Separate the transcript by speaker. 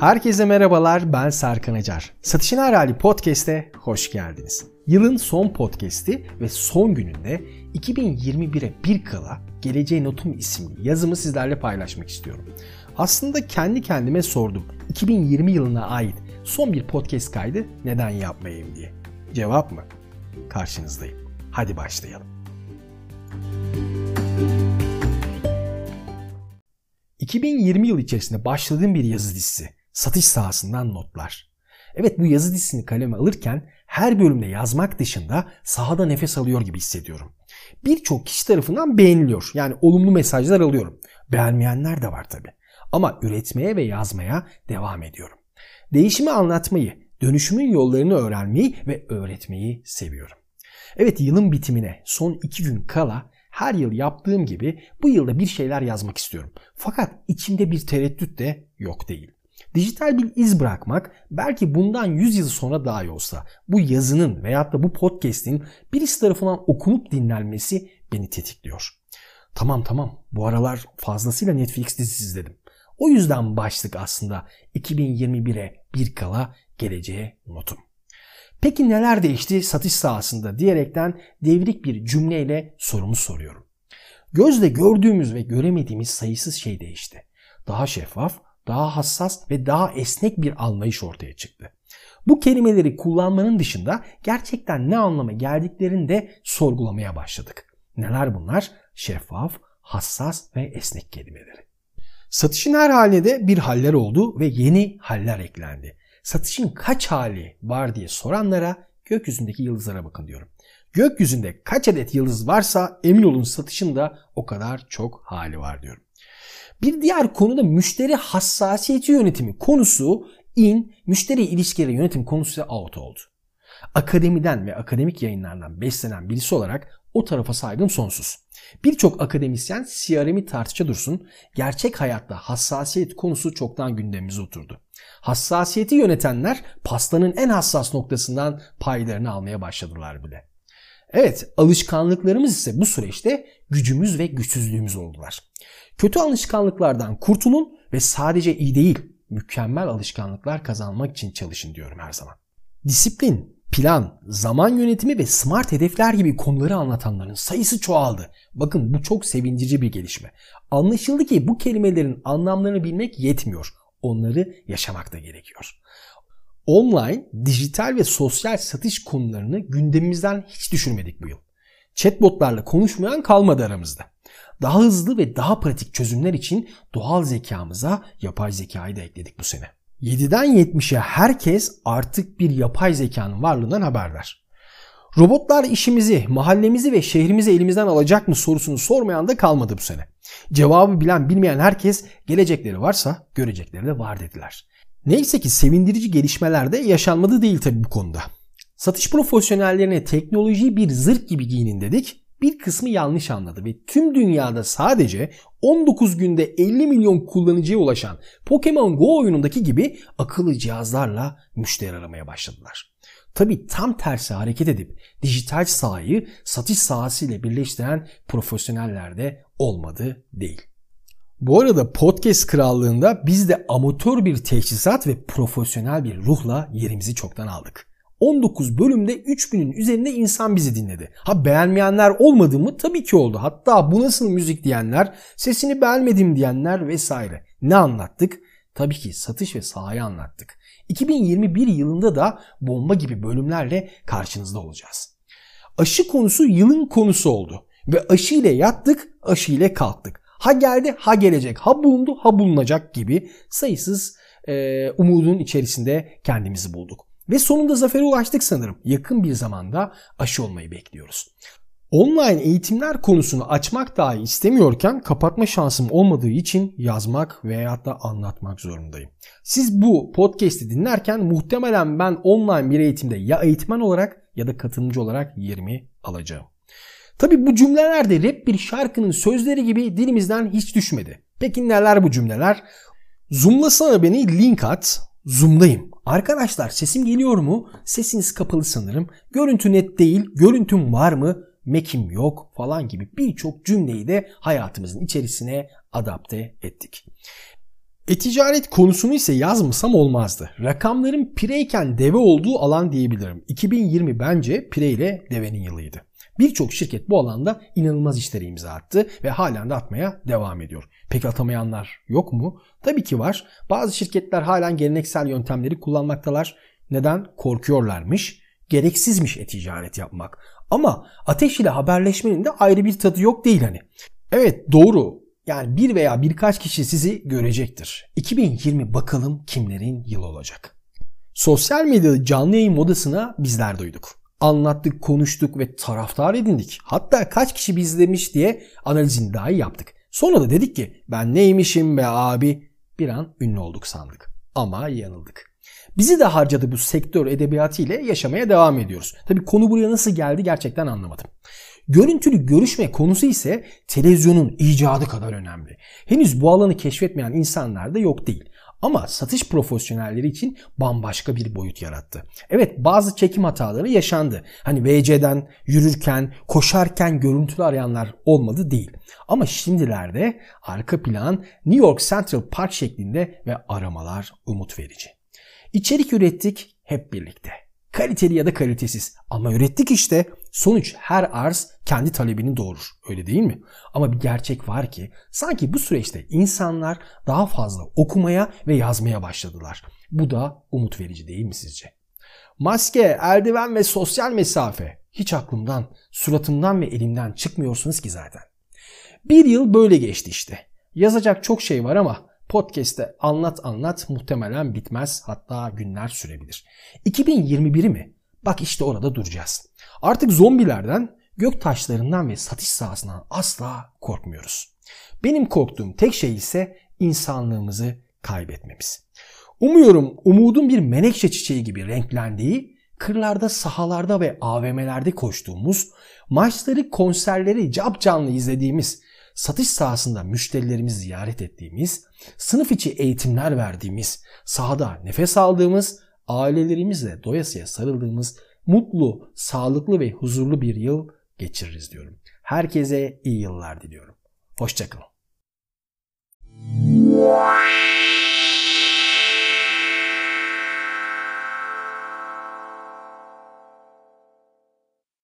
Speaker 1: Herkese merhabalar ben Serkan Acar. Satışın Her Hali Podcast'e hoş geldiniz. Yılın son podcast'i ve son gününde 2021'e bir kala Geleceğe Notum isimli yazımı sizlerle paylaşmak istiyorum. Aslında kendi kendime sordum 2020 yılına ait son bir podcast kaydı neden yapmayayım diye. Cevap mı? Karşınızdayım. Hadi başlayalım. 2020 yıl içerisinde başladığım bir yazı dizisi. Satış sahasından notlar. Evet bu yazı dizisini kaleme alırken her bölümde yazmak dışında sahada nefes alıyor gibi hissediyorum. Birçok kişi tarafından beğeniliyor. Yani olumlu mesajlar alıyorum. Beğenmeyenler de var tabi. Ama üretmeye ve yazmaya devam ediyorum. Değişimi anlatmayı, dönüşümün yollarını öğrenmeyi ve öğretmeyi seviyorum. Evet yılın bitimine son iki gün kala her yıl yaptığım gibi bu yılda bir şeyler yazmak istiyorum. Fakat içimde bir tereddüt de yok değil. Dijital bir iz bırakmak belki bundan 100 yıl sonra daha iyi olsa bu yazının veyahut da bu podcast'in birisi tarafından okunup dinlenmesi beni tetikliyor. Tamam tamam bu aralar fazlasıyla Netflix dizisi izledim. O yüzden başlık aslında 2021'e bir kala geleceğe notum. Peki neler değişti satış sahasında diyerekten devrik bir cümleyle sorumu soruyorum. Gözle gördüğümüz ve göremediğimiz sayısız şey değişti. Daha şeffaf, daha hassas ve daha esnek bir anlayış ortaya çıktı. Bu kelimeleri kullanmanın dışında gerçekten ne anlama geldiklerini de sorgulamaya başladık. Neler bunlar? Şeffaf, hassas ve esnek kelimeleri. Satışın her haline de bir haller oldu ve yeni haller eklendi satışın kaç hali var diye soranlara gökyüzündeki yıldızlara bakın diyorum. Gökyüzünde kaç adet yıldız varsa emin olun satışın da o kadar çok hali var diyorum. Bir diğer konu da müşteri hassasiyeti yönetimi konusu in, müşteri ilişkileri yönetim konusu out oldu. Akademiden ve akademik yayınlardan beslenen birisi olarak o tarafa saygım sonsuz. Birçok akademisyen CRM'i tartışa dursun, gerçek hayatta hassasiyet konusu çoktan gündemimize oturdu. Hassasiyeti yönetenler pastanın en hassas noktasından paylarını almaya başladılar bile. Evet, alışkanlıklarımız ise bu süreçte gücümüz ve güçsüzlüğümüz oldular. Kötü alışkanlıklardan kurtulun ve sadece iyi değil, mükemmel alışkanlıklar kazanmak için çalışın diyorum her zaman. Disiplin, plan, zaman yönetimi ve smart hedefler gibi konuları anlatanların sayısı çoğaldı. Bakın bu çok sevindirici bir gelişme. Anlaşıldı ki bu kelimelerin anlamlarını bilmek yetmiyor. Onları yaşamak da gerekiyor. Online, dijital ve sosyal satış konularını gündemimizden hiç düşürmedik bu yıl. Chatbotlarla konuşmayan kalmadı aramızda. Daha hızlı ve daha pratik çözümler için doğal zekamıza yapay zekayı da ekledik bu sene. 7'den 70'e herkes artık bir yapay zekanın varlığından haberdar. Robotlar işimizi, mahallemizi ve şehrimizi elimizden alacak mı sorusunu sormayan da kalmadı bu sene. Cevabı bilen bilmeyen herkes gelecekleri varsa görecekleri de var dediler. Neyse ki sevindirici gelişmeler de yaşanmadı değil tabi bu konuda. Satış profesyonellerine teknolojiyi bir zırh gibi giyinin dedik bir kısmı yanlış anladı ve tüm dünyada sadece 19 günde 50 milyon kullanıcıya ulaşan Pokemon Go oyunundaki gibi akıllı cihazlarla müşteri aramaya başladılar. Tabi tam tersi hareket edip dijital sahayı satış sahası ile birleştiren profesyoneller de olmadı değil. Bu arada podcast krallığında biz de amatör bir teçhizat ve profesyonel bir ruhla yerimizi çoktan aldık. 19 bölümde 3000'in üzerinde insan bizi dinledi. Ha beğenmeyenler olmadı mı? Tabii ki oldu. Hatta bu nasıl müzik diyenler, sesini beğenmedim diyenler vesaire. Ne anlattık? Tabii ki satış ve sahayı anlattık. 2021 yılında da bomba gibi bölümlerle karşınızda olacağız. Aşı konusu yılın konusu oldu. Ve aşı ile yattık, aşı ile kalktık. Ha geldi, ha gelecek, ha bulundu, ha bulunacak gibi sayısız e, umudun içerisinde kendimizi bulduk. Ve sonunda zafere ulaştık sanırım. Yakın bir zamanda aşı olmayı bekliyoruz. Online eğitimler konusunu açmak dahi istemiyorken kapatma şansım olmadığı için yazmak veya da anlatmak zorundayım. Siz bu podcast'i dinlerken muhtemelen ben online bir eğitimde ya eğitmen olarak ya da katılımcı olarak yerimi alacağım. Tabi bu cümleler de rap bir şarkının sözleri gibi dilimizden hiç düşmedi. Peki neler bu cümleler? Zoomlasana beni link at. Zoom'dayım. Arkadaşlar sesim geliyor mu? Sesiniz kapalı sanırım. Görüntü net değil. Görüntüm var mı? Mekim yok falan gibi birçok cümleyi de hayatımızın içerisine adapte ettik. E-ticaret konusunu ise yazmasam olmazdı. Rakamların pireyken deve olduğu alan diyebilirim. 2020 bence pireyle devenin yılıydı. Birçok şirket bu alanda inanılmaz işleri imza attı ve halen de atmaya devam ediyor. Peki atamayanlar yok mu? Tabii ki var. Bazı şirketler halen geleneksel yöntemleri kullanmaktalar. Neden? Korkuyorlarmış. Gereksizmiş e-ticaret yapmak. Ama ateş ile haberleşmenin de ayrı bir tadı yok değil hani. Evet doğru. Yani bir veya birkaç kişi sizi görecektir. 2020 bakalım kimlerin yıl olacak. Sosyal medyada canlı yayın modasına bizler duyduk. Anlattık, konuştuk ve taraftar edindik. Hatta kaç kişi bizlemiş diye analizini dahi yaptık. Sonra da dedik ki ben neymişim be abi bir an ünlü olduk sandık. Ama yanıldık. Bizi de harcadı bu sektör edebiyatı ile yaşamaya devam ediyoruz. Tabi konu buraya nasıl geldi gerçekten anlamadım. Görüntülü görüşme konusu ise televizyonun icadı kadar önemli. Henüz bu alanı keşfetmeyen insanlar da yok değil. Ama satış profesyonelleri için bambaşka bir boyut yarattı. Evet bazı çekim hataları yaşandı. Hani VC'den yürürken, koşarken görüntülü arayanlar olmadı değil. Ama şimdilerde arka plan New York Central Park şeklinde ve aramalar umut verici. İçerik ürettik hep birlikte. Kaliteli ya da kalitesiz ama ürettik işte. Sonuç her arz kendi talebini doğurur. Öyle değil mi? Ama bir gerçek var ki sanki bu süreçte insanlar daha fazla okumaya ve yazmaya başladılar. Bu da umut verici değil mi sizce? Maske, eldiven ve sosyal mesafe hiç aklımdan, suratımdan ve elimden çıkmıyorsunuz ki zaten. Bir yıl böyle geçti işte. Yazacak çok şey var ama podcast'te anlat anlat muhtemelen bitmez hatta günler sürebilir. 2021'i mi? Bak işte orada duracağız. Artık zombilerden, gök taşlarından ve satış sahasından asla korkmuyoruz. Benim korktuğum tek şey ise insanlığımızı kaybetmemiz. Umuyorum umudun bir menekşe çiçeği gibi renklendiği, kırlarda, sahalarda ve AVM'lerde koştuğumuz, maçları, konserleri cap canlı izlediğimiz, satış sahasında müşterilerimizi ziyaret ettiğimiz, sınıf içi eğitimler verdiğimiz, sahada nefes aldığımız, ailelerimizle doyasıya sarıldığımız mutlu, sağlıklı ve huzurlu bir yıl geçiririz diyorum. Herkese iyi yıllar diliyorum. Hoşçakalın.